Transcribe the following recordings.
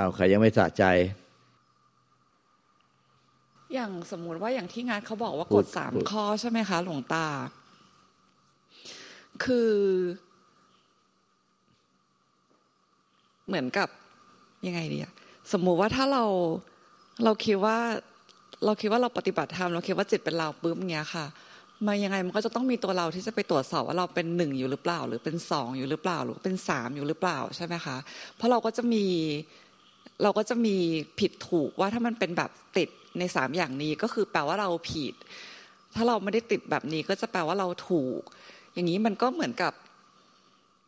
อ้าวใครยังไม่สะใจ อย่างสมมุติว่าอย่างที่งานเขาบอกว่ากฎสามข้อใช่ไหมคะ หลวงตา คือ เหมือนกับยังไงดีอะสมมุติว่าถ้าเราเราคิดว่า เราคิดว่าเราปฏิบัติธรรมเราคิดว่าจิตเป็นเราปุ๊บเงี้ยค่ะมายังไงมันก็จะต้องมีตัวเราที่จะไปตรวจสอบว่าเราเป็นหนึ่งอยู่หรือเปล่า หรือเป็นสองอยู่หรือเปล่า หรือเป็นสามอยู่หรือเปล่าใช่ไหมคะเพราะเราก็จะมี เราก็จะมีผิดถูกว่าถ้ามันเป็นแบบติดในสามอย่างนี้ก็คือแปลว่าเราผิด ถ้าเราไม่ได้ติดแบบนี้ก็จะแปลว่าเราถูก อย่างนี้มันก็เหมือนกับ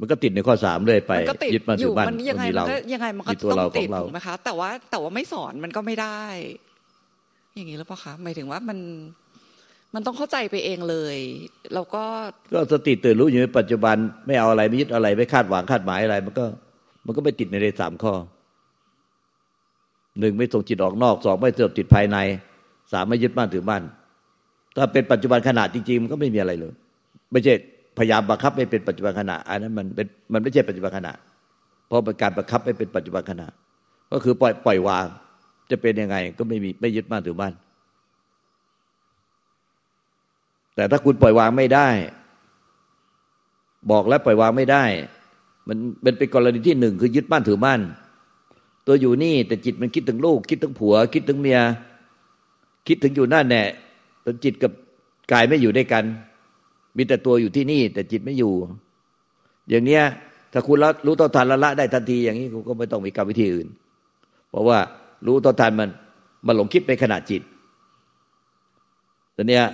มันก็ติดในข้อสามเลยไปมันก็ติดยึดมาอถืยู่อบ้านมันยังไงมีมันเราก็ยังไงมันก็มีตัวต้อเรางขติอดงเราถูกไหมคะแต่ว่าแต่ว่าไม่สอนมันก็ไม่ได้ อย่างนี้หรือเปล่าคะหมายถึงว่ามันมันต้องเข้าใจไปเองเลย แล้วก็ก็สติตื่นรู้อยู่ในปัจจุบันไม่เอาอะไรไม่ยึดอะไรไม่คาดหวังคาดหมายอะไร มันก็ มันก็ไม่ติดในในสามข้อ หนึ่งไม่ส่งจิตออกนอกสองไม่เสื่อมจิตภายในสามไม่ยึดบ้านถือบ้านถ้าเป็นปัจจุบันขณะจริงๆมันก็ไม่มีอะไรเลย ไม่ใช่พยายามบังคับไม่เป็นปัจจุบันขณะอันนั้นมันเป็นมันไม่ใช่ปัจจุบันขณะ เพราะเป็นการบังคับไม่เป็นปัจจุบันขณะ ก็คือปล่อยปล่อยวาง จะเป็นยังไง ก็ไม่มีไม่ยึดบ้านถือบ้านแต่ถ้าคุณปล่อยวางไม่ได้ บอกแล้วปล่อยวางไม่ได้ มันเป็นเป็นกรณีที่หนึ่งคือยึดบ้านถือบ้าน ตัวอยู่นี่ แต่จิตมันคิดถึงลูก คิดถึงผัว คิดถึงเมีย คิดถึงอยู่นั่นแน่แต่จิตกับกายไม่อยู่ด้วยกัน มีแต่ตัวอยู่ที่นี่ แต่จิตไม่อยู่ อย่างเนี้ย ถ้าคุณรู้ต่อทันละละได้ทันทีอย่างนี้คุณก็ไม่ต้องมีกรรมวิธีอื่น เพราะว่ารู้ต่อทันมันมันหลงคิดไปขณะจิตแต่เนี้ย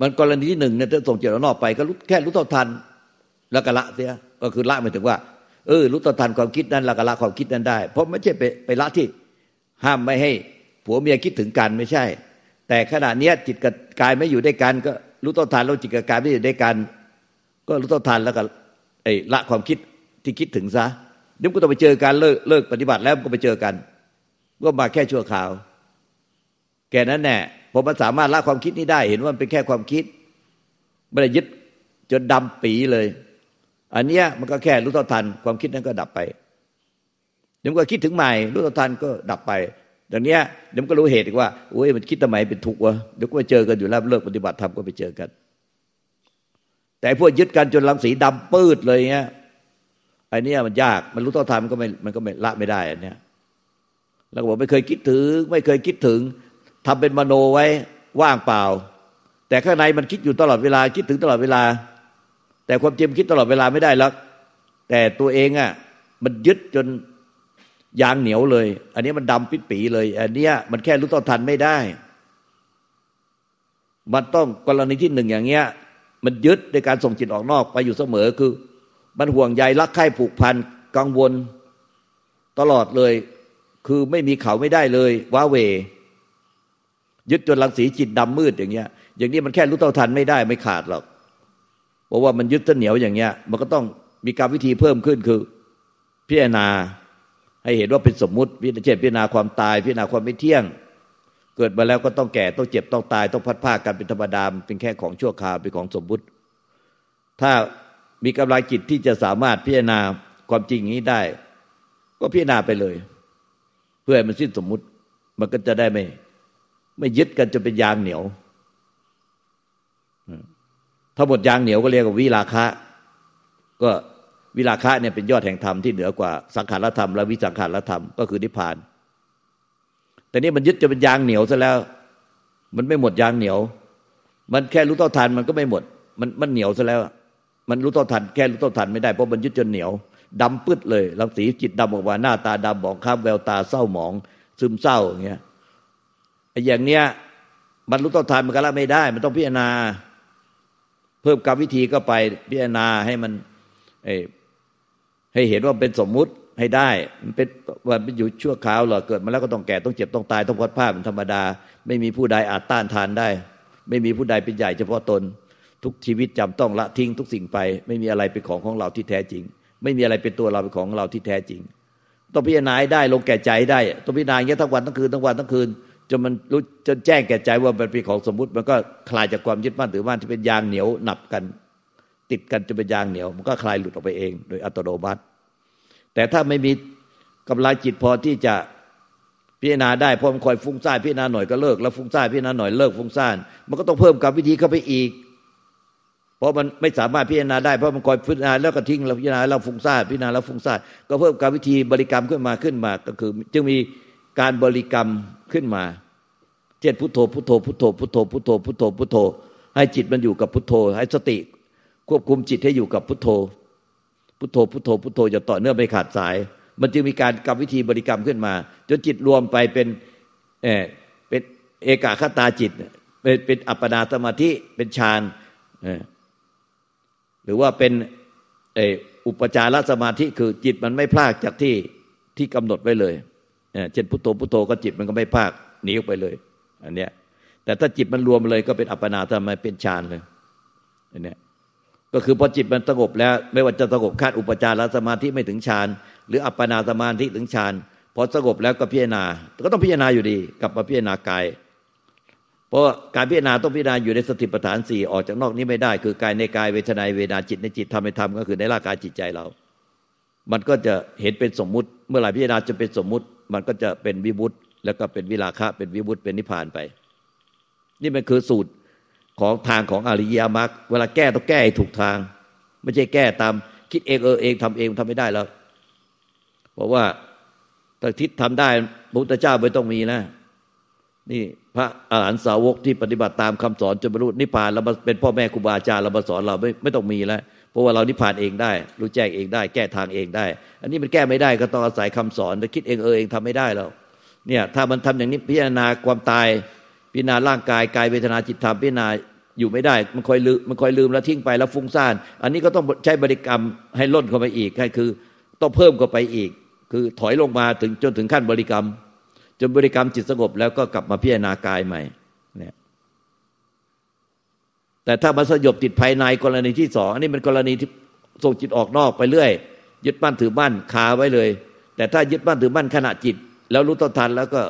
มันกรณีที่หนึ่งเนี่ยถ้าส่งจิตออกนอกไปก็รู้แค่รู้ต่อทันแล้วก็ละเสียก็คือละหมายถึงว่า เออรู้ต่อทันความคิดนั้นล้วก็ละความคิดนั้นได้ เพราะไม่ใช่ไปไปละที่ห้ามไม่ให้ผัวเมียคิดถึงกันไม่ใช่ แต่ขณะเนี้ยจิตกับกายไม่อยู่ด้วยกัน ก็รู้ต่อทันแล้วจิตกับกายไม่อยู่ด้วยกัน ก็รู้ต่อทันแล้วก็ไอ้ละความคิดที่คิดถึงซะเดี๋ยวก็ต้องไปเจอกันเลิกเลิกปฏิบัติแล้วก็ไปเจอกันก็มาแค่ชั่วคราว แก่นั้นแน่พอมันสามารถละความคิดนี้ได้ เห็นว่ามันเป็นแค่ความคิด ไม่ได้ยึดจนดำปีเลย อันเนี้ยมันก็แค่รู้ต่อทัน ความคิดนั้นก็ดับไปเดี๋ยวก็คิดถึงใหม่รู้ต่อทันก็ดับไปดังนี้เดี๋ยวก็รู้เหตุว่าโอ้ยมันคิดทำไมเป็นทุกข์วะเดี๋ยวก็ไปเจอกันอยู่แล้วเลิกปฏิบัติธรรมก็ไปเจอกัน แต่พวกยึดกันจนรังสีดำปืดเลยเงี้ยไอ้นี่มันยากมันรู้ต่อทันมันก็ไม่มันก็ไม่ละไม่ได้อันเนี้ยแล้วก็บอกไม่เคยคิดถึง ไม่เคยคิดถึงทำเป็นมโนไว้ว่างเปล่า แต่ข้างในมันคิดอยู่ตลอดเวลาคิดถึงตลอดเวลา แต่ความจริงคิดตลอดเวลาไม่ได้ล้วแต่ตัวเองอะมันยึดจนยางเหนียวเลย อันนี้มันดำปิดปีเลย อันเนี้ยมันแค่รู้ต่อทันไม่ได้ มันต้องกรณีที่หนึ่งอย่างเงี้ย มันยึดในการส่งจิตออกนอกไปอยู่เสมอคือ มันห่วงใยรักใคร่ผูกพันกังวลตลอดเลย คือไม่มีเขาไม่ได้เลยว้าเว ยึดจนรังสีจิตดำมืดอย่างเงี้ย อย่างนี้มันแค่รู้เท่าทันไม่ได้ไม่ขาดหรอก เพราะว่ามันยึดเหนียวอย่างเงี้ย มันก็ต้องมีการวิธีเพิ่มขึ้นคือ พิจารณาให้เห็นว่าเป็นสมมุติพิจารณาความตายพิจารณาความไม่เที่ยง เกิดมาแล้วก็ต้องแก่ต้องเจ็บต้องตายต้องพัดผ้ากันเป็นธรรมดาเป็นแค่ของชั่วคราวเป็นของสมมุติ ถ้ามีกำลังจิตที่จะสามารถพิจารณาความจริงนี้ได้ ก็พิจารณาไปเลย เพื่อให้มันสิ้นสมมุติ มันก็จะได้ไม่ ไม่ยึดกันจนเป็นยางเหนียว ถ้าหมดยางเหนียวก็เรียกว่าวิราคะ ก็วิราคะเนี่ยเป็นยอดแห่งธรรมที่เหนือกว่าสังขารธรรมและวิสังขารธรรมก็คือนิพพาน แต่นี่มันยึดจะเป็นยางเหนียวซะแล้ว มันไม่หมดยางเหนียว มันแค่รู้ต่อทันมันก็ไม่หมด มันมันเหนียวซะแล้ว มันรู้ต่อทันแค่รู้ต่อทันไม่ได้เพราะมันยึดจนเหนียวดำปื้ดเลยรังสีจิตดำออกมาหน้าตาดำบอกข้ามแววตาเศร้าหมอง ซึมเศร้าอย่างเงี้ยไอ้อย่างเนี้ยมันรู้ต่อทันมันก็ละไม่ได้ มันต้องพิจารณา พิ่มกรรมวิธีก็ไปพิจารณาให้มันให้เห็นว่าเป็นสมมุติให้ได้ มันเป็นว่าเป็นอยู่ชั่วคราวหรอเกิดมาแล้วก็ต้องแก่ต้องเจ็บต้องตายต้องพัดผ้าเป็นธรรมดา ไม่มีผู้ใดอาจต้านทานได้ ไม่มีผู้ใดเป็นใหญ่เฉพาะตน ทุกชีวิตจำต้องละทิ้งทุกสิ่งไป ไม่มีอะไรเป็นของของเราที่แท้จริง ไม่มีอะไรเป็นตัวเราเป็นของเราที่แท้จริง ต้องพิจารณาได้ลงแก่ใจได้ ต้องพิจารณาอย่างนี้ทั้งวันทั้งคืนทั้งวันทั้งคืน จนมันรู้จนแจ้งแก่ใจว่ามันเป็นของสมมุติ มันก็คลายจากความยึดมั่นถือมั่นที่เป็นยางเหนียวหนับกัน ติดกันจนเป็นยางเหนียว มันก็คลายหลุดออกไปเอง โดยอัตโนมัติ แต่ถ้าไม่มีกำลังจิตพอที่จะพิจารณาได้พอมันคอยฟุ้งซ่านพิจารณาหน่อยก็เลิกแล้วฟุ้งซ่านพิจารณาหน่อยเลิกฟุ้งซ่านมันก็ต้องเพิ่มกับวิธีเข้าไปอีก เพราะมันไม่สามารถพิจารณาได้เพราะมันคอยพิจารณาแล้วก็ทิ้งแล้วพิจารณาแล้วฟุ้งซ่านพิจารณาแล้วฟุ้งซ่านก็เพิ่มกับวิธีบริกรรมขึ้นมาขึ้นมาก็คือ จึงมี การบริกรรมขึ้นมาเช่นพุทโธพุทโธพุทโธพุทโธพุทโธพุทโธพุทโธ ให้จิตมันอยู่กับพุทโธ ให้สติ ควบคุมจิตให้อยู่กับพุทโธ พุทโธพุทโธพุทโธจะต่อเนื่องไม่ขาดสาย มันจึงมีการกรรมวิธีบริกรรมขึ้นมา จนจิตรวมไปเป็นเออเป็นเอกาคตาจิต เป็นเป็นอัปปนาสมาธิเป็นฌานหรือว่าเป็นเออุปจารสมาธิคือจิตมันไม่พลากจากที่ที่กำหนดไว้เลย เช่นพุทโธพุทโธก็จิตมันก็ไม่พลากหนีออกไปเลย อันเนี้ย แต่ถ้าจิตมันรวมเลยก็เป็นอัปปนาทำไมเป็นฌานเลยอันเนี้ยก็คือพอจิตมันสงบแล้ว ไม่ว่าจะสงบขั้นอุปจารสมาธิไม่ถึงฌานหรืออัปปนาสมาธิถึงฌานพอสงบแล้วก็พิจารณา ก็ต้องพิจารณาอยู่ดีกลับมาพิจารณากาย เพราะการพิจารณาต้องพิจารณาอยู่ในสติปัฏฐานสี่ออกจากนอกนี้ไม่ได้ คือกายในกายเวทนาเวนาจิตในจิตทำในธรรมก็คือในร่างกายจิตใจเรา มันก็จะเห็นเป็นสมมุติ เมื่อไหร่พิจารณาจะเป็นสมมุติ มันก็จะเป็นวิบุตแล้วก็เป็นวิราคะเป็นวิบุตเป็นนิพพานไป นี่มันคือสูตรของทางของอริยมรรคเวลาแก้ต้องแก้ให้ถูกทาง ไม่ใช่แก้ตามคิดเองเออเองทำเองทำไม่ได้แล้ว เพราะว่าถ้าทิศทำได้พระพุทธเจ้าไม่ต้องมีนะนี่พระอาหารสาวกที่ปฏิบัติตามคำสอนจนบรรลุนิพพานเราเป็นพ่อแม่ครูบาอาจารย์เรามาสอนเราไม่ไม่ต้องมีแล้ว ราะว่าเรานิพพานเองได้ รู้แจ้งเองได้ แก้ทางเองได้ อันนี้มันแก้ไม่ได้ก็ต้องอาศัยคำสอนแต่คิดเองเออเองทำไม่ได้แล้วเนี่ยถ้ามันทำอย่างนี้พิจารณาความตาย พิจารณาร่างกายกายเวทนาจิตธรรมพิจารณาอยู่ไม่ได้มันคอยลืมมันคอยลืมแล้วทิ้งไปแล้วฟุ้งซ่าน อันนี้ก็ต้องใช้บริกรรมให้ล่นเข้าไปอีกคือ ต้องเพิ่มเข้าไปอีก คือถอยลงมาถึงจนถึงขั้นบริกรรม จนบริกรรมจิตสงบแล้วก็กลับมาพิจารณากายใหม่ แต่ถ้ามาสยบติดภายในกรณีที่สองอันนี้เป็นกรณีที่ส่งจิตออกนอกไปเรื่อย ยึดมั่นถือมั่นคาไว้เลย แต่ถ้ายึดมั่นถือมั่นขณะจิต แล้วรู้ต้นทันแล้วก็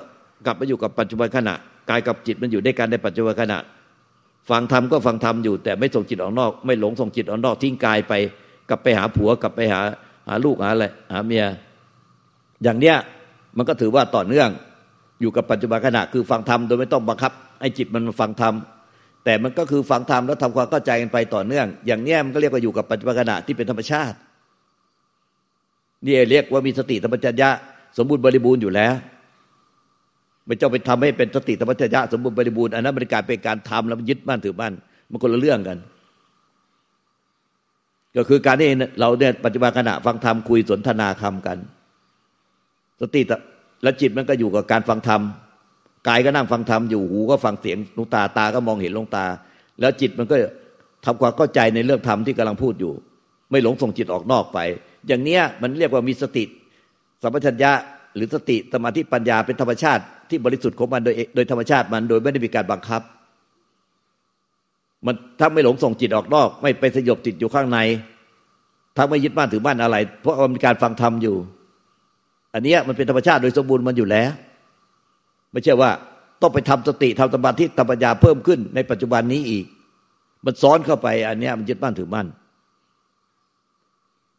กลับมาอยู่กับปัจจุบันขณะกายกับจิตมันอยู่ด้วยกันในปัจจุบันขณะฟังธรรมก็ฟังธรรมอยู่ แต่ไม่ส่งจิตออกนอก ไม่หลงส่งจิตออกนอกทิ้งกายไป กลับไปหาผัวกลับไปหาหาลูกหาอะไรหาเมีย อย่างเนี้ยมันก็ถือว่าต่อเนื่องอยู่กับปัจจุบันขณะคือฟังธรรมโดยไม่ต้องบังคับให้จิตมันฟังธรรม แต่มันก็คือฟังธรรมแล้วทำความเข้าใจกันไปต่อเนื่อง อย่างเนี้ยมันก็เรียกว่าอยู่กับปัจจุบันขณะที่เป็นธรรมชาตินี่เรียกว่ามีสติธรรมจัญญะสมบูรณ์บริบูรณ์อยู่แล้วไม่เจ้าไปทำให้เป็นสติธรรมจัญญะสมบูรณ์บริบูรณ์อันนั้นมันการเป็นการทำแล้วมันยึดมั่นถือมั่นมันคนละเรื่องกัน ก็คือการที่เราเนี่ยปัจจุบันขณะฟังธรรมคุยสนทนาคำกัน สติและจิตมันก็อยู่กับการฟังธรรม กายก็นั่งฟังธรรมอยู่หูก็ฟังเสียงลูกตาตาก็มองเห็นลงตา แล้วจิตมันก็ทำความเข้าใจในเรื่องธรรมที่กำลังพูดอยู่ ไม่หลงส่งจิตออกนอกไป อย่างเนี้ยมันเรียกว่ามีสติสัมปชัญญะหรือสติสมาธิปัญญาเป็นธรรมชาติที่บริสุทธิ์ของมันโดยโดยธรรมชาติมันโดยไม่ได้มีการบังคับ มันถ้าไม่หลงส่งจิตออกนอก ไม่ไปสยบติดอยู่ข้างในถ้าไม่ยึดบ้านถือบ้านอะไร เพราะมันมีการฟังธรรมอยู่ อันนี้มันเป็นธรรมชาติโดยสมบูรณ์มันอยู่แล้ว ไม่ใช่ว่าต้องไปทำสติทำสมาธิทำปัญญาเพิ่มขึ้นในปัจจุบันนี้อีก มันซ้อนเข้าไป อันนี้มันยึดบ้านถือบ้าน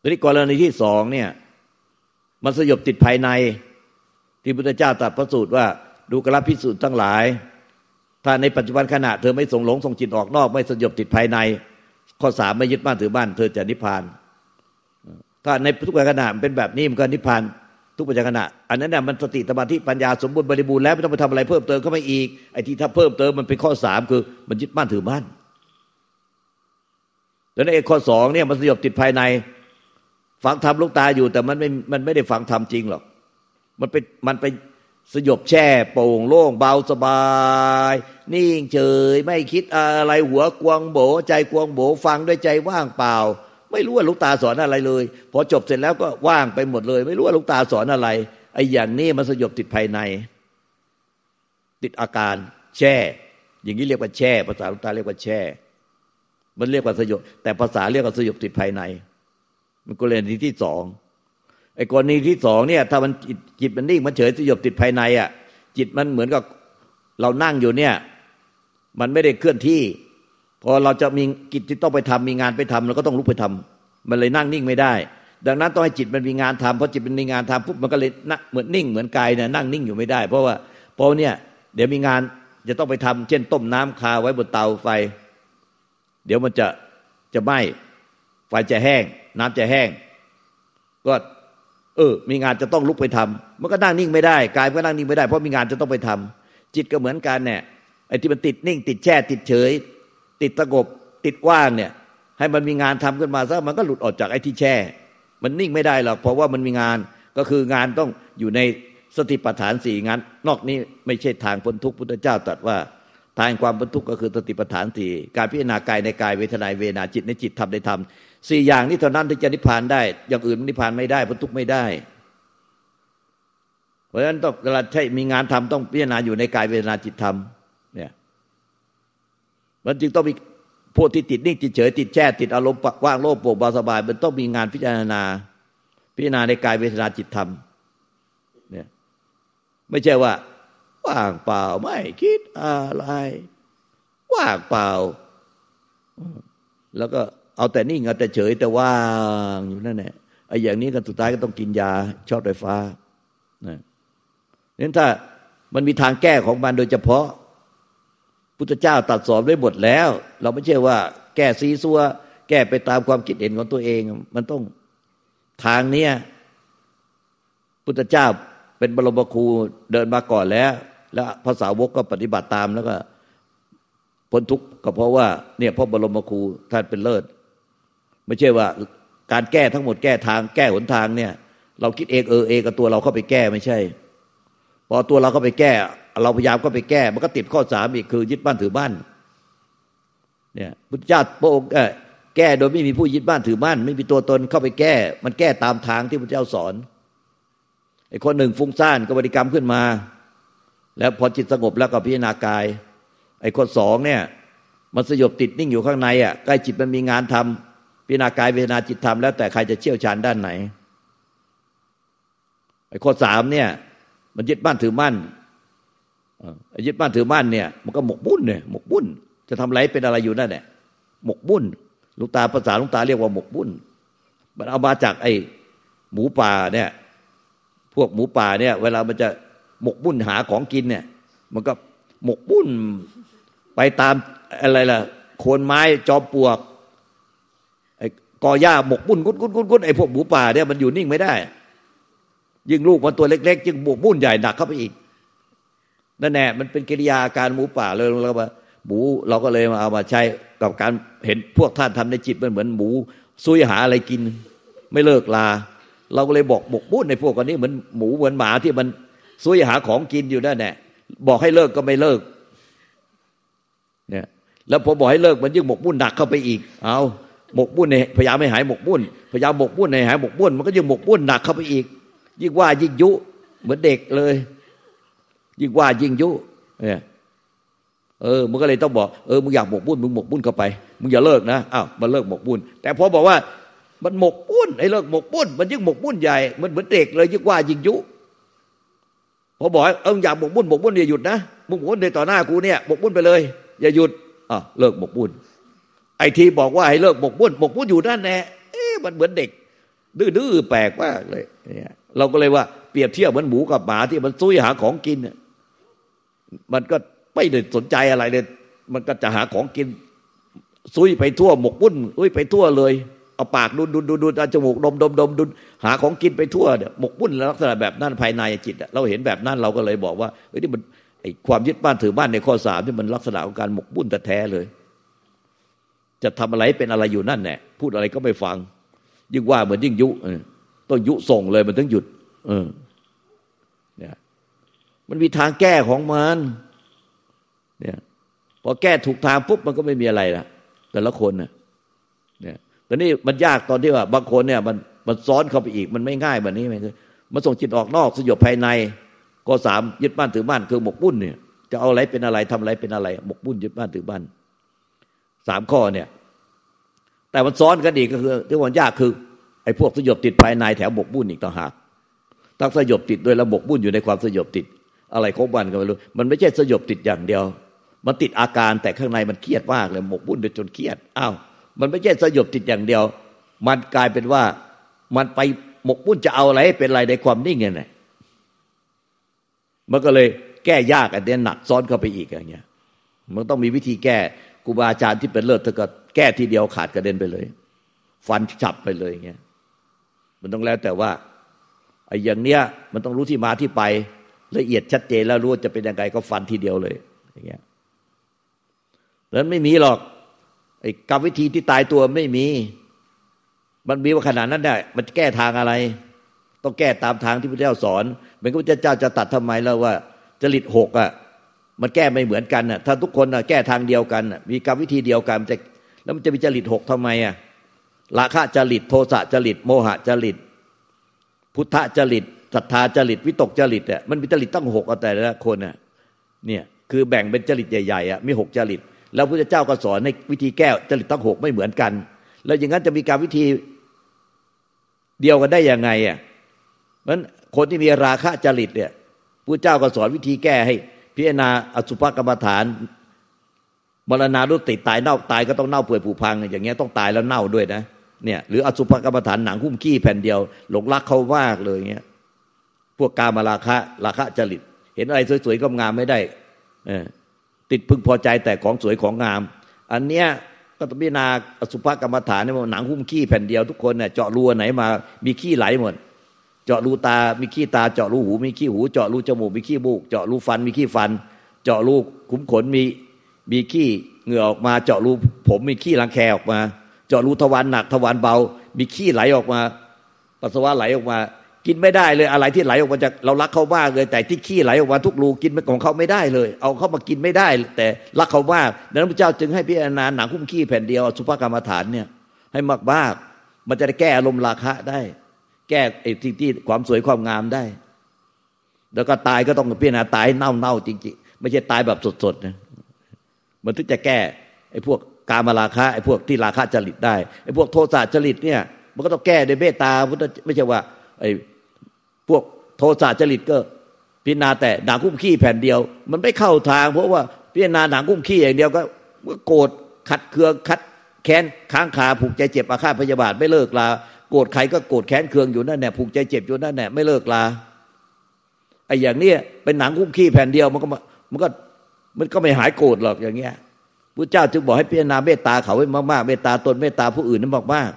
ทีนี้กรณีที่สองเนี่ย มันสยบติดภายใน ที่พุทธเจ้าตรัสพระสูตรว่า ดูกระพิสูจน์ทั้งหลาย ถ้าในปัจจุบันขณะเธอไม่ส่งหลงส่งจิตออกนอก ไม่สยบติดภายใน ข้อสามไม่ยึดบ้านถือบ้านเธอจะนิพพาน ถ้าในทุกขณะเป็นแบบนี้มันก็นิพพาน ทุกปัจจุบันขณะอันนั้นเนี่ยมันสติสมาธิปัญญาสมบูรณ์บริบูรณ์แล้วไม่ต้องไปทำอะไรเพิ่มเติมก็ไม่อีกไอ้ที่ถ้าเพิ่มเติมมันเป็นข้อสามคือ มันยึดบ้านถือบ้านแล้วในข้อสองเนี่ยมันสยบติดภายในฟังธรรมลูกตาอยู่ แต่มันไม่มันไม่ได้ฟังธรรมจริงหรอกมันเป็นมันไปสยบแช่โป่งโล่งเบาสบายนิ่งเฉยไม่คิดอะไรหัวกวงโบใจกวงโบฟังด้วยใจว่างเปล่า ไม่รู้ว่าลูกตาสอนอะไรเลย พอจบเสร็จแล้วก็ว่างไปหมดเลย ไม่รู้ว่าลูกตาสอนอะไรไอ้อย่างนี้มันสยบติดภายใน ติดอาการแช่ อย่างนี้เรียกว่าแช่ ภาษาลูกตาเรียกว่าแช่ มันเรียกว่าสยบ แต่ภาษาเรียกว่าสยบติดภายใน มันกรณีที่สองไอ้กรณีที่สองเนี่ย ถ้ามันจิตมันนิ่งมันเฉยสยบติดภายในอะจิตมันเหมือนกับเรานั่งอยู่เนี่ย มันไม่ได้เคลื่อนที่ พอเราจะมีกิจที่ต้องไปทำมีงานไปทำเราก็ต้องลุกไปทำมันเลยนั่งนิ่งไม่ได้ ดังนั้นต้องให้จิตมันมีงานทำเพราะจิตมันมีงานทำปุ๊บมันก็เลยนั่งเหมือนนิ่งเหมือนกายเนี่ยนั่งนิ่งอยู่ไม่ได้ เพราะว่าเพราะเนี่ยเดี๋ยวมีงานจะต้องไปทำเช่น ต้มน้ำคาไว้บนเตาไฟ เดี๋ยวมันจะจะไหม้ไฟจะแห้ง น้ำจะแห้ง ก็ เออ มีงานจะต้องลุกไปทำมันก็นั่งนิ่งไม่ได้กายก็นั่งนิ่งไม่ได้เพราะมีงานจะต้องไปทำจิตก็เหมือนกันเนี่ยไอ้ที่มันติดนิ่ง ติดแช่ติดเฉย ติดสงบติดว่างเนี่ย ให้มันมีงานทำขึ้นมาซะมันก็หลุดออกจากไอ้ที่แช่ มันนิ่งไม่ได้หรอกเพราะว่ามันมีงานก็คืองานต้องอยู่ในสติปัฏฐานสี่งาน นอกนี้ไม่ใช่ทางพ้นทุกข์พุทธเจ้าตรัสว่าทางความพ้นทุกก็คือสติปัฏฐานสี่การพิจารณากายในกายเวทนาเวนาจิตในจิตทำในธรรมสี่อย่างนี้เท่านั้นที่จะนิพพานได้ อย่างอื่นนิพพานไม่ได้พ้นทุกไม่ได้ เพราะฉะนั้นต้องเวลาใช่มีงานทำต้องพิจารณาอยู่ในกายเวทนาจิตธรรม มันจึงต้องมีพวกที่ติดนิ่งติดเฉยติดแช่ติดอารมณ์ว่างโลภโปร่งเบาสบาย มันต้องมีงานพิจารณา พิจารณาในกายเวทนาจิตธรรมเนี่ยไม่ใช่ว่า ว่างเปล่าไม่คิดอะไร ว่างเปล่า แล้วก็เอาแต่นิ่งเอาแต่เฉยแต่ว่างอยู่นั่นแหละไอ้อย่างนี้กันสุดท้ายก็ต้องกินยาช็อตไฟฟ้านะนั้นถ้ามันมีทางแก้ของมันโดยเฉพาะ พุทธเจ้าตัดสอนไว้หมดแล้ว เราไม่ใช่ว่า แก้ซีซัวแก้ไปตามความคิดเห็นของตัวเอง มันต้องทางเนี้ยพุทธเจ้าเป็นบรมครูเดินมาก่อนแล้ว แล้วภาษาวกก็ปฏิบัติตามแล้วก็พ้นทุกข์ก็เพราะว่าเนี่ยพ่อบรมครูท่านเป็นเลิศ ไม่ใช่ว่าการแก้ทั้งหมดแก้ทาง แก้หนทางเนี่ย เราคิดเองเออเองกับตัวเราเข้าไปแก้ไม่ใช่ พอตัวเราเข้าไปแก้ เราพยายามก็ไปแก้ มันก็ติดข้อสามอีกคือยึดบ้านถือบ้านเนี่ยพุทธเจ้าพระองค์แก้โดยไม่มีผู้ยึดบ้านถือบ้าน ไม่มีตัวตนเข้าไปแก้ มันแก้ตามทางที่พระเจ้าสอนไอ้คนหนึ่งฟุ้งซ่านก็บริกรรมขึ้นมา แล้วพอจิตสงบแล้วก็พิจารณากาย ไอ้คนสองเนี่ย มันสยบติดนิ่งอยู่ข้างในอะใกล้จิตมันมีงานทำพิจารณากายเวทนาจิตทำแล้วแต่ใครจะเชี่ยวชาญด้านไหนไอ้ข้อสามเนี่ย มันยึดบ้านถือมั่น ยึดบ้านถือบ้านเนี่ยมันก็หมกบุ่นเนี่ยหมกบุ่นจะทำไรเป็นอะไรอยู่นั่นแหละหมกบุ่นลูกตาภาษาลูกตาเรียกว่าหมกบุ่นมันเอามาจากไอ้หมูป่าเนี่ยพวกหมูป่าเนี่ย เวลามันจะหมกบุ่นหาของกินเนี่ย มันก็หมกบุ่นไปตามอะไรล่ะโคนไม้จอมปลวกไอ้กอหญ้าหมกบุ่นกุดกุดกุดกุดไอ้พวกหมูป่าเนี่ยมันอยู่นิ่งไม่ได้ ยิ่งลูกมันตัวเล็กๆยิ่งหมกบุ่นใหญ่หนักเข้าไปอีก นั่นแน่มันเป็นกิริยาการหมูป่าเลยเรามาหมูเราก็เลยมาเอามาใช้กับการเห็นพวกท่านทำในจิตมันเหมือนหมูซุยหาอะไรกิน ไม่เลิกลา เราก็เลยบอกบกบุญในพวกคนนี้เหมือนหมูเหมือนหมาที่มันซุยหาของกินอยู่นั่นแหละบอกให้เลิกก็ไม่เลิกเนี่ยแล้วพอบอกให้เลิกมันยิ่งหมกบุญหนักเข้าไปอีก เอาหมกบุญในพยายามไม่หายหมกบุญพยายามหมกบุญในหายหมกบุญมันก็ยิ่งหมกบุญหนักเข้าไปอีก ยิ่งว่ายิ่งยุเหมือนเด็กเลย ยิ่งว่ายิ่งยุเนี่ยเออมึงก็เลยต้องบอกเออมึงอยากหมกบุญมึงหมกบุญเข้าไปมึงอย่าเลิกนะอ้าวมันเลิกหมกบุญแต่พอบอกว่ามันหมกบุญไอ้เลิกหมกบุญมันยิ่งหมกบุญใหญ่มันเหมือนเด็กเลยยิ่งว่ายิ่งยุพอบอกเอออยากหมกบุญหมกบุญอย่าหยุดนะมึงหมกบุญในต่อหน้ากูเนี่ยหมกบุญไปเลย อย่าหยุดอะเลิกหมกบุญไอ้ทีบอกว่าให้เลิกหมกบุญหมกบุญอยู่นั่นแน่เอ๊ะมันเหมือนเด็ก ดื้อๆแปลกมากเลยเนี่ยเราก็เลยว่าเปรียบเทียบเหมือนหมูกับหมาที่มันซุยหาของกิน มันก็ไม่ได้สนใจอะไรเลย มันก็จะหาของกิน ซุยไปทั่วหมกบุ้นซุยไปทั่วเลย เอาปากดุนดุนดุนดุนจมูกดมดมดมดุนหาของกินไปทั่วเนี่ยหมกบุ้นลักษณะแบบนั้นภายในจิตเราเห็นแบบนั้นเราก็เลยบอกว่าเฮ้ยนี่มันไอความยึดบ้านถือบ้านในข้อสามที่มันลักษณะของการหมกบุ้นแต่แท้เลย จะทำอะไรเป็นอะไรอยู่นั่นแหละพูดอะไรก็ไม่ฟัง ยิ่งว่าเหมือนยิ่งยุต้องยุส่งเลยมันต้องหยุด เออ มันมีทางแก้ของมันเนี่ยพอแก้ถูกทางปุ๊บมันก็ไม่มีอะไรละแต่ละคนเนี่ยเนี่ยแต่นี่มันยากตอนที่ว่า บางคนเนี่ย มันมันซ้อนเข้าไปอีก มันไม่ง่ายแบบนี้ไม่คือมันส่งจิตออกนอกสยบภายในก็สามยึดบ้านถือบ้านคือหมกบุญเนี่ย จะเอาอะไรเป็นอะไรทำอะไรเป็นอะไร หมกบุญยึดบ้านถือบ้านสามข้อเนี่ย แต่มันซ้อนกันอีกก็คือที่มันยากคือไอ้พวกสยบติดภายในแถวหมกบุญอีกต่างหากตั้งสยบติดโดยระบบบุญอยู่ในความสยบติด อะไรของมันก็ไม่รู้ มันไม่ใช่สยบติดอย่างเดียว มันติดอาการแต่ข้างในมันเครียดมากเลยหมกบุญจนเครียดอ้าวมันไม่ใช่สยบติดอย่างเดียว มันกลายเป็นว่ามันไปหมกมุ่นจะเอาอะไรเป็นอะไรในความนิ่งเนี่ยมันก็เลยแก้ยากอันนี้หนักซ้อนเข้าไปอีกอย่างเงี้ย มันต้องมีวิธีแก้ครูบาอาจารย์ที่เป็นเลิศเธอก็แก้ทีเดียวขาดกระเด็นไปเลย ฟันฉับไปเลยอย่างเงี้ย มันต้องแล้วแต่ว่าไอ้อย่างเนี้ยมันต้องรู้ที่มาที่ไป ละเอียดชัดเจนแล้วรู้จะเป็นยังไงก็ฟันทีเดียวเลย อย่างเงี้ยนั้นไม่มีหรอกไอ้กรรมวิธีที่ตายตัวไม่มี มันมีว่าขนาดนั้นได้ มันแก้ทางอะไร ต้องแก้ตามทางที่พระเจ้าสอนเหมือนกับพระเจ้าจะตัดทำไมแล้วว่าจริตหกอะมันแก้ไม่เหมือนกันอะถ้าทุกคนแก้ทางเดียวกันมีกรรมวิธีเดียวกันจะแล้วมันจะมีจริตหกทำไมอะราคะจริตโทสะจริตโมหะจริตพุทธจริต ศรัทธาจริตวิตกจริตอะมันมีจริตตั้งหกแต่ละคนอะเนี่ยคือแบ่งเป็นจริตใหญ่ๆอะมีหกจริต แล้วพระเจ้าก็สอนในวิธีแก้จริตตั้งหกไม่เหมือนกัน แล้วอย่างนั้นจะมีการวิธีเดียวกันได้ยังไงอะเพราะคนที่มีราคะจริตเนี่ยพระเจ้าก็สอนวิธีแก้ให้ พิจารณาอสุภกรรมฐานมรณารุติตายเน่าตายก็ต้องเน่าเปื่อยผุพัง อย่างเงี้ยต้องตายแล้วเน่าด้วยนะเนี่ยหรืออสุภกรรมฐานหนังหุ้มขี้แผ่นเดียว หลงรักเขามากเลยเงี้ย พวกกามาราคะราคะจริต เห็นอะไรสวยๆก็งามไม่ได้ติดพึงพอใจแต่ของสวยของงาม อันเนี้ยก็ต้องพิจารณาอสุภกรรมฐานเนี่ยหนังหุ้มขี้แผ่นเดียวทุกคนเนี่ยเจาะรูไหนมามีขี้ไหลหมดเจาะรูตา มีขี้ตา เจาะรูหู มีขี้หู เจาะรูจมูก มีขี้มูก เจาะรูฟัน มีขี้ฟัน เจาะรูขุมขน มี มีขี้เหงื่อออกมา เจาะรูผมมีขี้รังแคออกมา เจาะรูทวารหนักทวารเบา มีขี้ไหลออกมา ปัสสาวะไหลออกมา กินไม่ได้เลยอะไรที่ไหลออกมาจากเรารักเขามากเลย แต่ที่ขี้ไหลออกมาทุกรูกินของเขาไม่ได้เลย เอาเขามากินไม่ได้ แต่รักเขามากดังนั้นพระเจ้าจึงให้พิจารณาหนังคุ้มขี้แผ่นเดียวสุภกรรมฐานเนี่ยให้มากมากมันจะได้แก้อารมณ์ราคะได้ แก้ไอ้ที่ที่ความสวยความงามได้ แล้วก็ตายก็ต้องพิจารณาตายเน่าเน่าจริงๆ ไม่ใช่ตายแบบสดๆนะมันถึงจะแก้ไอ้พวกกามราคะไอ้พวกที่ราคะจริตได้ไอ้พวกโทสะจริตเนี่ย มันก็ต้องแก้ด้วยเมตตาพุทธไม่ใช่ว่าไอ้ พวกโทสะจริตก็พิจารณาแต่หนังคุ้มขี้แผ่นเดียว มันไม่เข้าทาง เพราะว่าพิจารณาหนังคุ้มขี้อย่างเดียวก็โกรธขัดเคืองคัดแค้นค้างคาผูกใจเจ็บอาฆาตพยาบาทไม่เลิกลาโกรธใครก็โกรธแค้นเคืองอยู่นั่นแหละผูกใจเจ็บอยู่นั่นแหละไม่เลิกลาไอ้อย่างเนี้ยเป็นหนังคุ้มขี้แผ่นเดียวมันก็มันก็มันก็ไม่หายโกรธหรอกอย่างเงี้ยพระเจ้าจึงบอกให้พิจารณาเมตตาเขาให้มากๆเมตตาตนเมตตาผู้อื่นนั้นมาก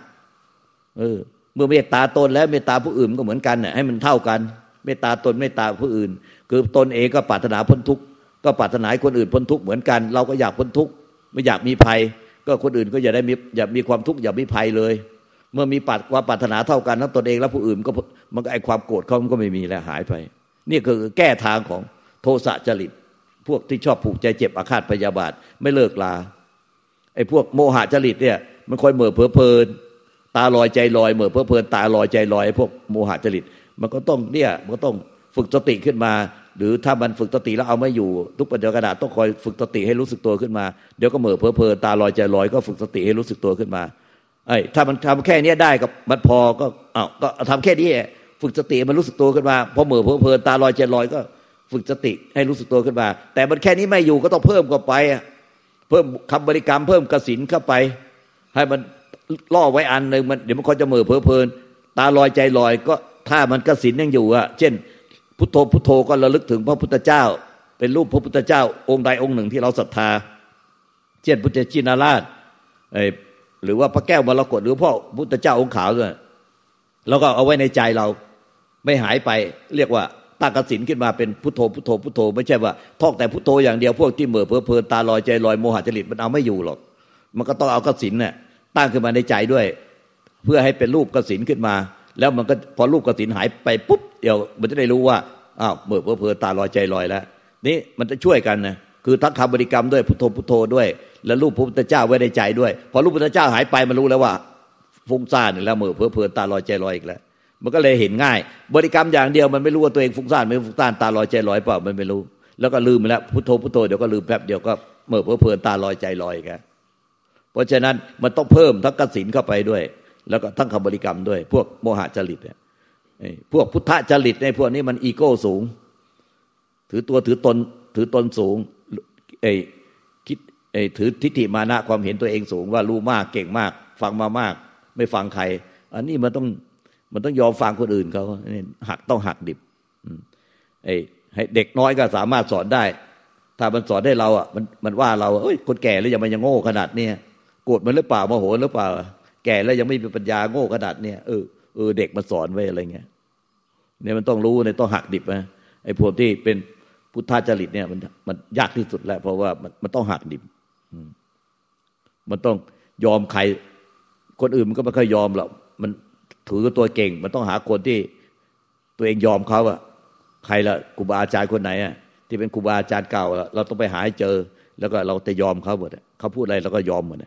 ๆเออ เมื่อเมตตาตนแล้วเมตตาผู้อื่นก็เหมือนกันเนี่ยให้มันเท่ากัน เมตตาตนเมตตาผู้อื่น คือตนเองก็ปรารถนาพ้นทุกข์ก็ปรารถนาคนอื่นพ้นทุกข์เหมือนกัน เราก็อยากพ้นทุกข์ไม่อยากมีภัย ก็คนอื่นก็อย่าได้มีอย่ามีความทุกข์อย่ามีภัยเลย เมื่อมีปัดความปรารถนาเท่ากันทั้งตนเองและผู้อื่นก็มันก็ไอความโกรธเขามันก็ไม่มีแล้วหายไป นี่คือแก้ทางของโทสะจริต พวกที่ชอบผูกใจเจ็บอาฆาตพยาบาทไม่เลิกลาไอ้พวกโมหะจริตเนี่ยมันคอยเหม่อเพอเพลิน ตาลอยใจลอยเหม่อเพอเพลินตาลอยใจลอยไอ้พวกโมหะจริต มันก็ต้องเนี่ยมันก็ต้องฝึกสติขึ้นมา หรือถ้ามันฝึกสติแล้วเอาไม่อยู่ทุกปัจจุบันต้องคอยฝึกสติให้รู้สึกตัวขึ้นมาเดี๋ยวก็เหม่อเพอเพลินตาลอยใจลอยก็ฝึกสติให้รู้สึกตัวขึ้นมาไอ้ถ้ามันทำแค่นี้ได้ก็มันพอก็อ้าวก็ทำแค่นี้ฝึกสติมันรู้สึกตัวขึ้นมาพอเหม่อเพลินตาลอยใจลอยก็ฝึกสติให้รู้สึกตัวขึ้นมา แต่มันแค่นี้ไม่อยู่ก็ต้องเพิ่มเข้าไป เพิ่มคำบริกรรมเพิ่มกสินเข้าไป ให้มัน ล่อไว้อันหนึ่งมันเดี๋ยวมันก็จะเหม่อเพลิน ตาลอยใจลอยก็ถ้ามันกสินยังอยู่อะเช่น พุทโธพุทโธก็ระลึกถึงพระพุทธเจ้า เป็นรูปพระพุทธเจ้า องค์ใดองค์หนึ่งที่เราศรัทธา เช่นพุทธชินาราชหรือว่าพระแก้วมรกตหรือพ่อพุทธเจ้าองค์ขาวด้วยแล้วก็เอาไว้ในใจเราไม่หายไปเรียกว่าตั้งกสินขึ้นมาเป็นพุทโธพุทโธพุทโธ ไม่ใช่ว่าท่องแต่พุทโธอย่างเดียวพวกที่เหม่อเพอเพลินตาลอยใจลอยโมหะจริตมันเอาไม่อยู่หรอก มันก็ต้องเอากสินเนี่ย ตั้งขึ้นมาในใจด้วย เพื่อให้เป็นรูปกสินขึ้นมา แล้วมันก็พอรูปกสินหายไปปุ๊บเดี๋ยวมันจะได้รู้ว่าอ้าวเหม่อเพอเพลินตาลอยใจลอยแล้ว นี่มันจะช่วยกันนะคือทั้งคำบริกรรมด้วยพุทโธพุทโธด้วย แล้วรูปพระพุทธเจ้าไว้ในใจด้วย พอรูปพระพุทธเจ้าหายไปมันรู้แล้วว่าฟุ้งซ่านแล้วเมื่อเพอเพลินตาลอยใจลอยอีกแล้วมันก็เลยเห็นง่าย บริกรรมอย่างเดียวมันไม่รู้ว่าตัวเองฟุ้งซ่านไม่ฟุ้งซ่านตาลอยใจลอยเปล่ามันไม่รู้ แล้วก็ลืมไปแล้วพุทโธพุทโธเดี๋ยวก็ลืมแป๊บเดียวก็เมื่อเพอเพลินตาลอยใจลอยกัน เพราะฉะนั้นมันต้องเพิ่มทั้งกสินเข้าไปด้วย แล้วก็ทั้งคำบริกรรมด้วย พวกโมหะจริตเนี่ยพวกพุทธจริตในพวกนี้มันอีโก้สูง ถือตัวถือตนถือตนสูงไอ้คิดไอ้ถือทิฏฐิมานะความเห็นตัวเองสูง ว่ารู้มากเก่งมาก ฟังมามาก ไม่ฟังใคร อันนี้มันต้องมันต้องยอมฟังคนอื่นเขาหักต้องหักดิบไอ้ให้เด็กน้อยก็สามารถสอนได้ ถ้ามันสอนได้เราอะมันมันว่าเราเอ้ยคนแก่แล้วยังมันยังโง่ขนาดเนี้ย โกรธมันหรือเปล่าโมโหหรือเปล่า แก่แล้วยังไม่มีปัญญาโง่ขนาดเนี้ยเออเออเด็กมาสอนไว้อะไรเงี้ยเนี่ยมันต้องรู้เนี่ยต้องหักดิบนะไอ้พวกที่เป็นพุทธจริตเนี่ยมันมันยากที่สุดแล้ว เพราะว่ามันมันต้องหักดิบมันต้องยอมใคร คนอื่นมันก็ไม่ค่อยยอมหรอกมันถือตัวเก่ง มันต้องหาคนที่ตัวเองยอมเขาอะใครละครูบาอาจารย์คนไหนอะที่เป็นครูบาอาจารย์เก่าเราต้องไปหาให้เจอ แล้วก็เราจะยอมเขาหมดเขาพูดอะไรเราก็ยอมหมด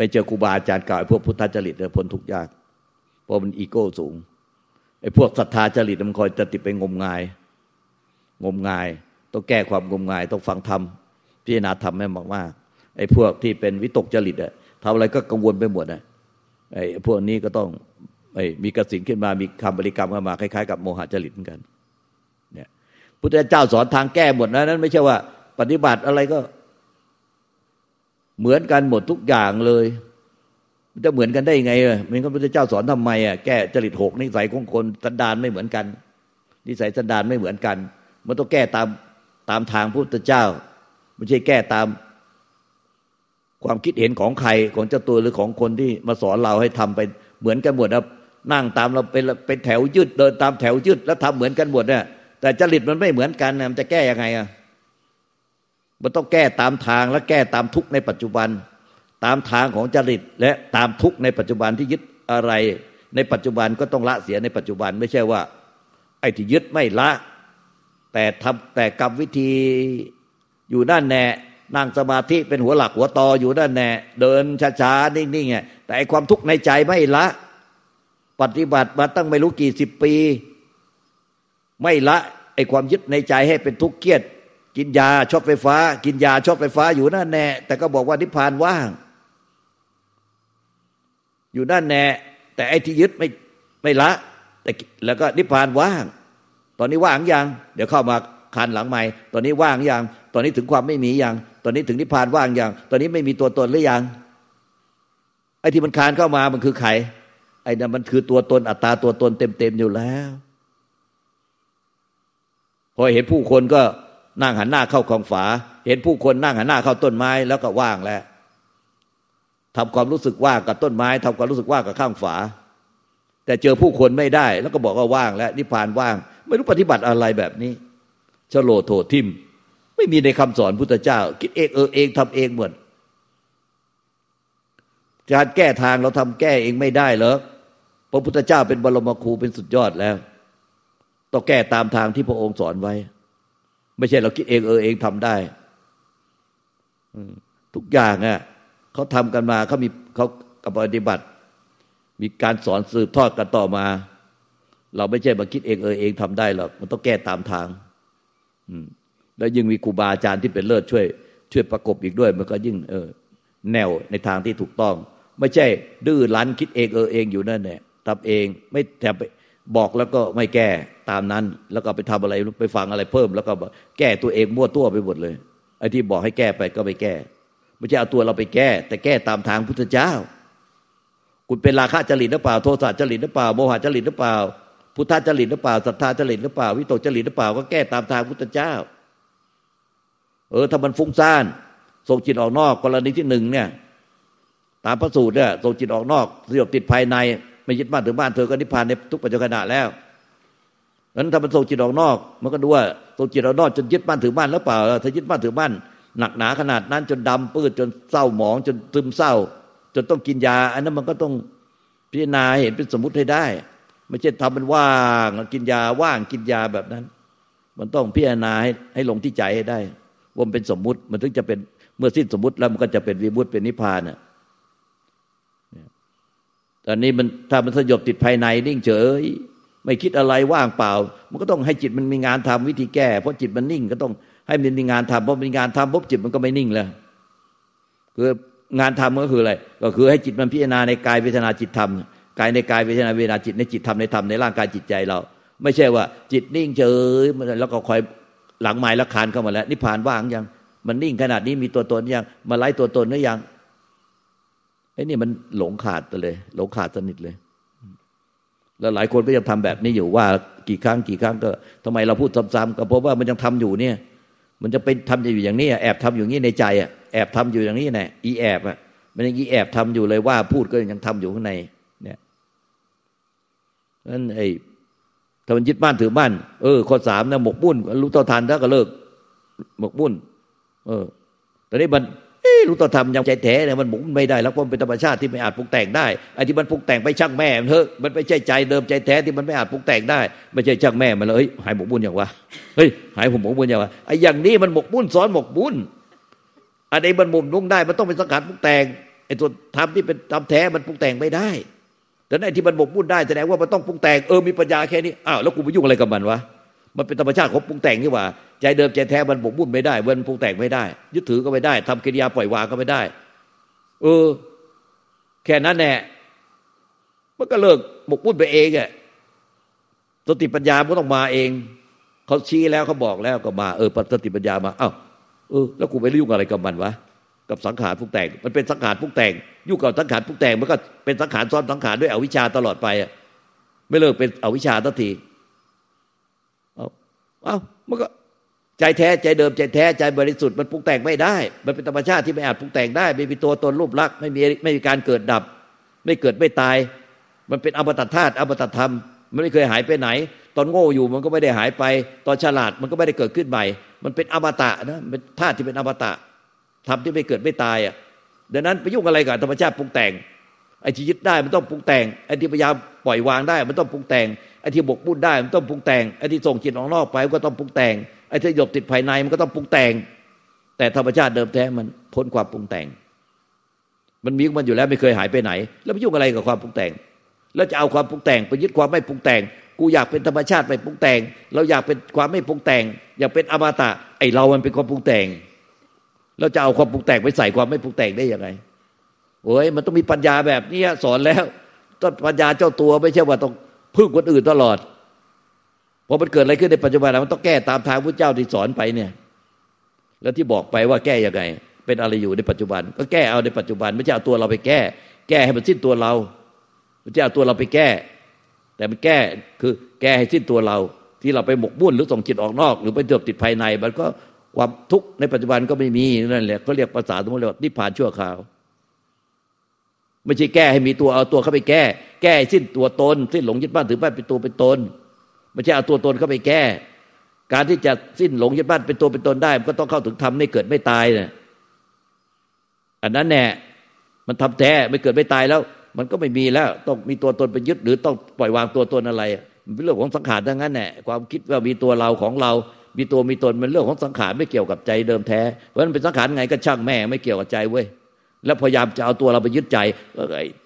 ไปเจอครูบาอาจารย์เก่าไอ้พวกพุทธจริตพ้นทุกยาก เพราะมันอีโก้สูงไอ้พวกศรัทธาจริตมันคอยจะติดไปงมงาย งมงาย ต้องแก้ความงมงาย ต้องฟังธรรมพิจารณาธรรมให้มากๆไอ้พวกที่เป็นวิตกจริตอะทำอะไรก็กังวลไปหมดอะไอ้พวกนี้ก็ต้องไอ้มีกระสินขึ้นมามีคำบริกรรมเข้ามาคล้ายๆกับโมหะจริตเหมือนกันเนี่ยพุทธเจ้าสอนทางแก้หมดนะนั้น ไม่ใช่ว่า ปฏิบัติอะไรก็ เหมือนกันหมดทุกอย่างเลยมันจะเหมือนกันได้ยังไงอะมันก็พระเจ้าสอนทำไมอะแก้จริตหกนิสัยของคนสันดานไม่เหมือนกัน นิสัยสันดานไม่เหมือนกัน มันต้องแก้ตามตามทางพุทธเจ้า ไม่ใช่แก้ตามความคิดเห็นของใครของเจ้าตัวหรือของคนที่มาสอนเราให้ทำไปเหมือนกันหมดนะนั่งตามเราเป็นเป็นแถวยืดเดินตามแถวยืดแล้วทำเหมือนกันหมดเนี่ยแต่จริตมันไม่เหมือนกันมันจะแก้ยังไงอะ มันต้องแก้ตามทางและแก้ตามทุกในปัจจุบัน ตามทางของจริตและตามทุกในปัจจุบันที่ยึดอะไร ในปัจจุบันก็ต้องละเสียในปัจจุบันไม่ใช่ว่า ไอ้ที่ยึดไม่ละ แต่ทำแต่กรรมวิธีอยู่ด้านแน่นั่งสมาธิเป็นหัวหลักหัวตออยู่ด้านแน่เดินช้าๆนิ่งๆแต่ไอ้ความทุกข์ในใจไม่ละ ปฏิบัติมาตั้งไม่รู้กี่สิบปี ไม่ละไอ้ความยึดในใจให้เป็นทุกข์เครียด กินยาชอบไฟฟ้า กินยาชอบไฟฟ้าอยู่นั่นแน่แต่ก็บอกว่านิพพานว่าง อยู่ด้านแน่แต่ไอ้ที่ยึดไม่ไม่ละ แต่แล้วก็นิพพานว่าง ตอนนี้ว่างยังเดี๋ยวเข้ามาคันหลังใหม่ตอนนี้ว่างยังตอนนี้ถึงความไม่มียังตอนนี้ถึงนิพพานว่างยังตอนนี้ไม่มีตัวตนหรือยังไอ้ที่มันคานเข้ามามันคือใครไอ้นั่นมันคือตัวตนอัตตาตัวตนเต็มๆอยู่แล้ว พอเห็นผู้คนก็ นั่งหันหน้าเข้ากองฝา เห็นผู้คนนั่งหันหน้าเข้าต้นไม้แล้วก็ว่างแล้วทำความรู้สึกว่างกับต้นไม้ทำความรู้สึกว่างกับข้างฝา แต่เจอผู้คนไม่ได้ แล้วก็บอกว่าว่างแล้วนิพพานว่าง ไม่รู้ปฏิบัติอะไรแบบนี้ชโลโถทิม ไม่มีในคำสอนพุทธเจ้า คิดเองเออเองทำเองหมดการแก้ทางเราทำแก้เองไม่ได้เหรอพระพุทธเจ้าเป็นบรมครูเป็นสุดยอดแล้ว ต้องแก้ตามทางที่พระองค์สอนไว้ ไม่ใช่เราคิดเองเออเองทำได้ทุกอย่างอะ่ะเขาทำกันมาเขามีเขากับปฏิบัติ มีการสอนสืบทอดกันต่อมา เราไม่ใช่มาคิดเองเออเองทำได้หรอกมันต้องแก้ตามทางอืมแล้วยิ่งมีครูบาอาจารย์ที่เป็นเลิศช่วย ช่วยประกบอีกด้วย มันก็ยิ่ง เออ แนวในทางที่ถูกต้อง ไม่ใช่ ดื้อรั้นคิดเองเออเองอยู่นั่นแหละทำเองไม่แต่ไปบอกแล้วก็ไม่แก้ ตามนั้น แล้วก็ไปทำอะไรไปฟังอะไรเพิ่ม แล้วก็แก้ตัวเองมั่วตัวไปหมดเลยไอ้ที่บอกให้แก้ไปก็ไม่แก้ไม่ใช่เอาตัวเราไปแก้ แต่แก้ตามทางพุทธเจ้า คุณเป็นราคะจริตหรือเปล่าโทสะจริตหรือเปล่าโมหะจริตหรือเปล่า พุทธจริตหรือเปล่าศรัทธาจริตหรือเปล่า วิโตจริตหรือเปล่าก็แก้ตามทางพุทธเจ้า เออถ้ามันฟุ้งซ่านส่งจิตออกนอกกรณีที่หนึ่งเนี่ย ตามพระสูตรเนี่ยส่งจิตออกนอกสยบติดภายในไม่ยึดบ้านถึงบ้านเธอก็นิพพานในทุกปัจจุบันแล้ว นั้นถ้ามันส่งจิตออกนอก มันก็ดูว่าส่งจิตออกนอกจนยึดบ้านถึงบ้านแล้วเปล่าถ้ายึดบ้านถึงบ้านหนักหนาขนาดนั้น จนดำปื้ดจนเศร้าหมอง จนซึมเศร้า จนต้องกินยา อันนั้นมันก็ต้องพิจารณาเห็นเป็นสมมติให้ได้ ไม่ใช่ทำมันว่างกินยาว่างกินยาแบบนั้น มันต้องพิจารณาให้ให้ลงที่ใจให้ได้ว่ามันเป็นสมมุติมันถึงจะเป็นเมื่อสิ้นสมมติแล้วมันก็จะเป็นวิมุตเป็นนิพพานน่ะตอนนี้มันถ้ามันสยบติดภายในนิ่งเฉย ไม่คิดอะไรว่างเปล่า มันก็ต้องให้จิตมันมีงานทำวิธีแก้ เพราะจิตมันนิ่งก็ต้องให้มันมีงานทำพอมีงานทำปุ๊บจิตมันก็ไม่นิ่งแล้วคืองานทำก็คืออะไร ก็คือให้จิตมันพิจารณาในกายเวทนาจิตธรรมกายในกายเวทนาเวทนาจิตในจิตธรรมในธรรมในร่างกายจิตใจเรา ไม่ใช่ว่า จิตนิ่งเฉยแล้วก็คอยหลังไม้ละคานเข้ามาแล้วนิพพานว่างยัง มันนิ่งขนาดนี้มีตัวตนยังมาไล่ตัวตนหรือยังไอ้นี่มันหลงขาดไปเลย หลงขาดสนิทเลย แล้วหลายคนก็ยังทำแบบนี้อยู่ว่ากี่ครั้งกี่ครั้งก็ทำไมเราพูดซ้ำๆก็เพราะว่ามันยังทำอยู่เนี่ย มันจะเป็นทำอยู่อย่างนี้แอบทำอยู่นี้ในใจอะแอบทำอยู่อย่างนี้แน่อีแอบอะมันยังอีแอบทำอยู่เลยว่าพูดก็ยังทำอยู่ข้างในเนี่ยนั่นไอ้ถ้ามันยึดบ้านถือบ้านเออข้อสามนะหมกบุ่นรู้ต่อทันถ้าก็เลิกหมกบุ่นเออแต่นี้มัน รู้ต่อธรรมยังใจแท้เนี่ยมันหมุนไม่ได้แล้วเพราะมันเป็นธรรมชาติที่ไม่อาจปรุงแต่งได้ไอ้ที่มันปรุงแต่งไปช่างแม่มันเถอะมันไม่ใช่ใจเดิมใจแท้ที่มันไม่อาจปรุงแต่งได้ ไม่ใช่ช่างแม่มันเลยหายหมกบุญอย่างวะเฮ้ยหายผมหมกบุญอย่างวะไอ้อย่างนี้มันหมกบุญซ้อนหมกบุญอันนี้มันหมุมนุ่งได้ มันต้องเป็นสังขารปรุงแต่งไอ้ตัวธรรมที่เป็นธรรมแท้มันปรุงแต่งไม่ได้แต่ไอ้ที่มันหมกบุญได้แสดงว่ามันต้องปรุงแต่งเออมีปัญญาแค่นี้อ้าวแล้วกูไปยุ่งอะไรกับมันวะ มันเป็นธรรมชาติของปรุงแต่งนี่ว่า ใจเดิมใจแท้มันบกบุญไม่ได้มันปรุงแต่งไม่ได้ ยึดถือก็ไม่ได้ทำกิริยาปล่อยวางก็ไม่ได้ เออ แค่นั้นแหละมันก็เลิกบกบุญไปเองอะสติปัญญามันต้องมาเองเขาชี้แล้วเขาบอกแล้วก็มาเออสติปัญญามาอ้าวเออแล้วกูไปยุ่งอะไรกับมันวะกับสังขารปรุงแต่งมันเป็นสังขารปรุงแต่งยุ่งกับสังขารปรุงแต่งมันก็เป็นสังขารซ้อนสังขารด้วยอวิชชาตลอดไปอะไม่เลิกเป็นอวิชชาทันที เอา้ามันก็ใจแท้ใจเดิมใจแท้ใจบริสุทธิ์มันปรุงแต่งไม่ได้ มันเป็นธรรมชาติที่ไม่อาจปรุงแต่งได้ ไม่มีตัวตนรูปลักษณ์ไม่มีไม่มีการเกิดดับ ไม่เกิดไม่ตาย มันเป็นอมตะธาตุอมตะธรรม มันไม่เคยหายไปไหน ตอนโง่อยู่มันก็ไม่ได้หายไป ตอนฉลาดมันก็ไม่ได้เกิดขึ้นใหม่ มันเป็นอมตะนะเป็นธาตุที่เป็นอมตะธรรมที่ไม่เกิดไม่ตายอะดังนั้นไปยุ่งอะไรกับธรรมชาติปรุงแต่งไอ้ที่ยึดได้มันต้องปรุงแต่งไอ้ที่พยายามปล่อยวางได้ มันต้องปรุงแต่ง ไอ้ที่บกบุญได้มันต้องปรุงแต่งไอ้ที่ส่งจิตออกนอกไปก็ต้องปรุงแต่งไอ้ที่หยบติดภายในมันก็ต้องปรุงแต่ง แต่ธรรมชาติเดิมแท้มันพ้นความปรุงแต่ง มันมีมันอยู่แล้วไม่เคยหายไปไหน แล้วไปยุ่งอะไรกับความปรุงแต่ง แล้วจะเอาความปรุงแต่งไปยึดความไม่ปรุงแต่ง กูอยากเป็นธรรมชาติไม่ปรุงแต่ง เราอยากเป็นความไม่ปรุงแต่ง อยากเป็นอมตะไอ้เรามันเป็นความปรุงแต่งเราจะเอาความปรุงแต่งไปใส่ความไม่ปรุงแต่งได้ยังไงโอ้ยมันต้องมีปัญญาแบบนี้สอนแล้วต้องปัญญาเจ้าตัวไม่ใช่ว่าต้อง พึ่งคนอื่นตลอดพอมันเกิดอะไรขึ้นในปัจจุบันมันต้องแก้ตามทางพระเจ้าที่สอนไปเนี่ย แล้วที่บอกไปว่าแก้ยังไง เป็นอะไรอยู่ในปัจจุบัน ก็แก้เอาในปัจจุบันไม่ใช่เอาตัวเราไปแก้ แก้ให้มันสิ้นตัวเราไม่ใช่เอาตัวเราไปแก้ แต่มันแก้คือแก้ให้สิ้นตัวเรา ที่เราไปหมกมุ่นหรือส่งจิตออกนอก หรือไปเดือบติดภายใน มันก็ความทุกข์ในปัจจุบันก็ไม่มีนั่นแหละเขาเรียกภาษาสมมติว่านิพพานชั่วคราว ไม่ใช่แก้ให้มีตัวเอาตัวเข้าไปแก้ แก้สิ้นตัวตนสิ้นหลงยึดบ้านถือบ้านเป็นตัวเป็นตนไม่ใช่เอาตัวตนเข้าไปแก้ การที่จะสิ้นหลงยึดบ้านเป็นตัวเป็นตนได้มันก็ต้องเข้าถึงธรรมไม่เกิดไม่ตายเนี่ยอันนั้นแน่มันทำแท้ไม่เกิดไม่ตายแล้ว มันก็ไม่มีแล้วต้องมีตัวตนไปยึดหรือต้องปล่อยวางตัวตนอะไรมันเป็นเรื่องของสังขารทั้งนั้นแหละความคิดว่ามีตัวเราของเรามีตัวมีตนมันเรื่องของสังขารไม่เกี่ยวกับใจเดิมแท้ เพราะฉะนั้นเป็นสังขารไงก็ช่างแม่ไม่เกี่ยวกับใจเว้ย แล้วพยายามจะเอาตัวเราไปยึดใจ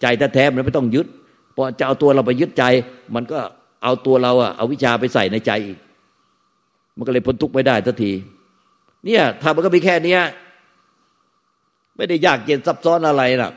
ใจแท้ๆมันไม่ต้องยึด พอจะเอาตัวเราไปยึดใจ มันก็เอาตัวเราอะเอาวิชาไปใส่ในใจอีก มันก็เลยพ้นทุกข์ไม่ได้ทันที เนี่ยทำมันก็มีแค่เนี้ยไม่ได้ยากเย็นซับซ้อนอะไรหรอก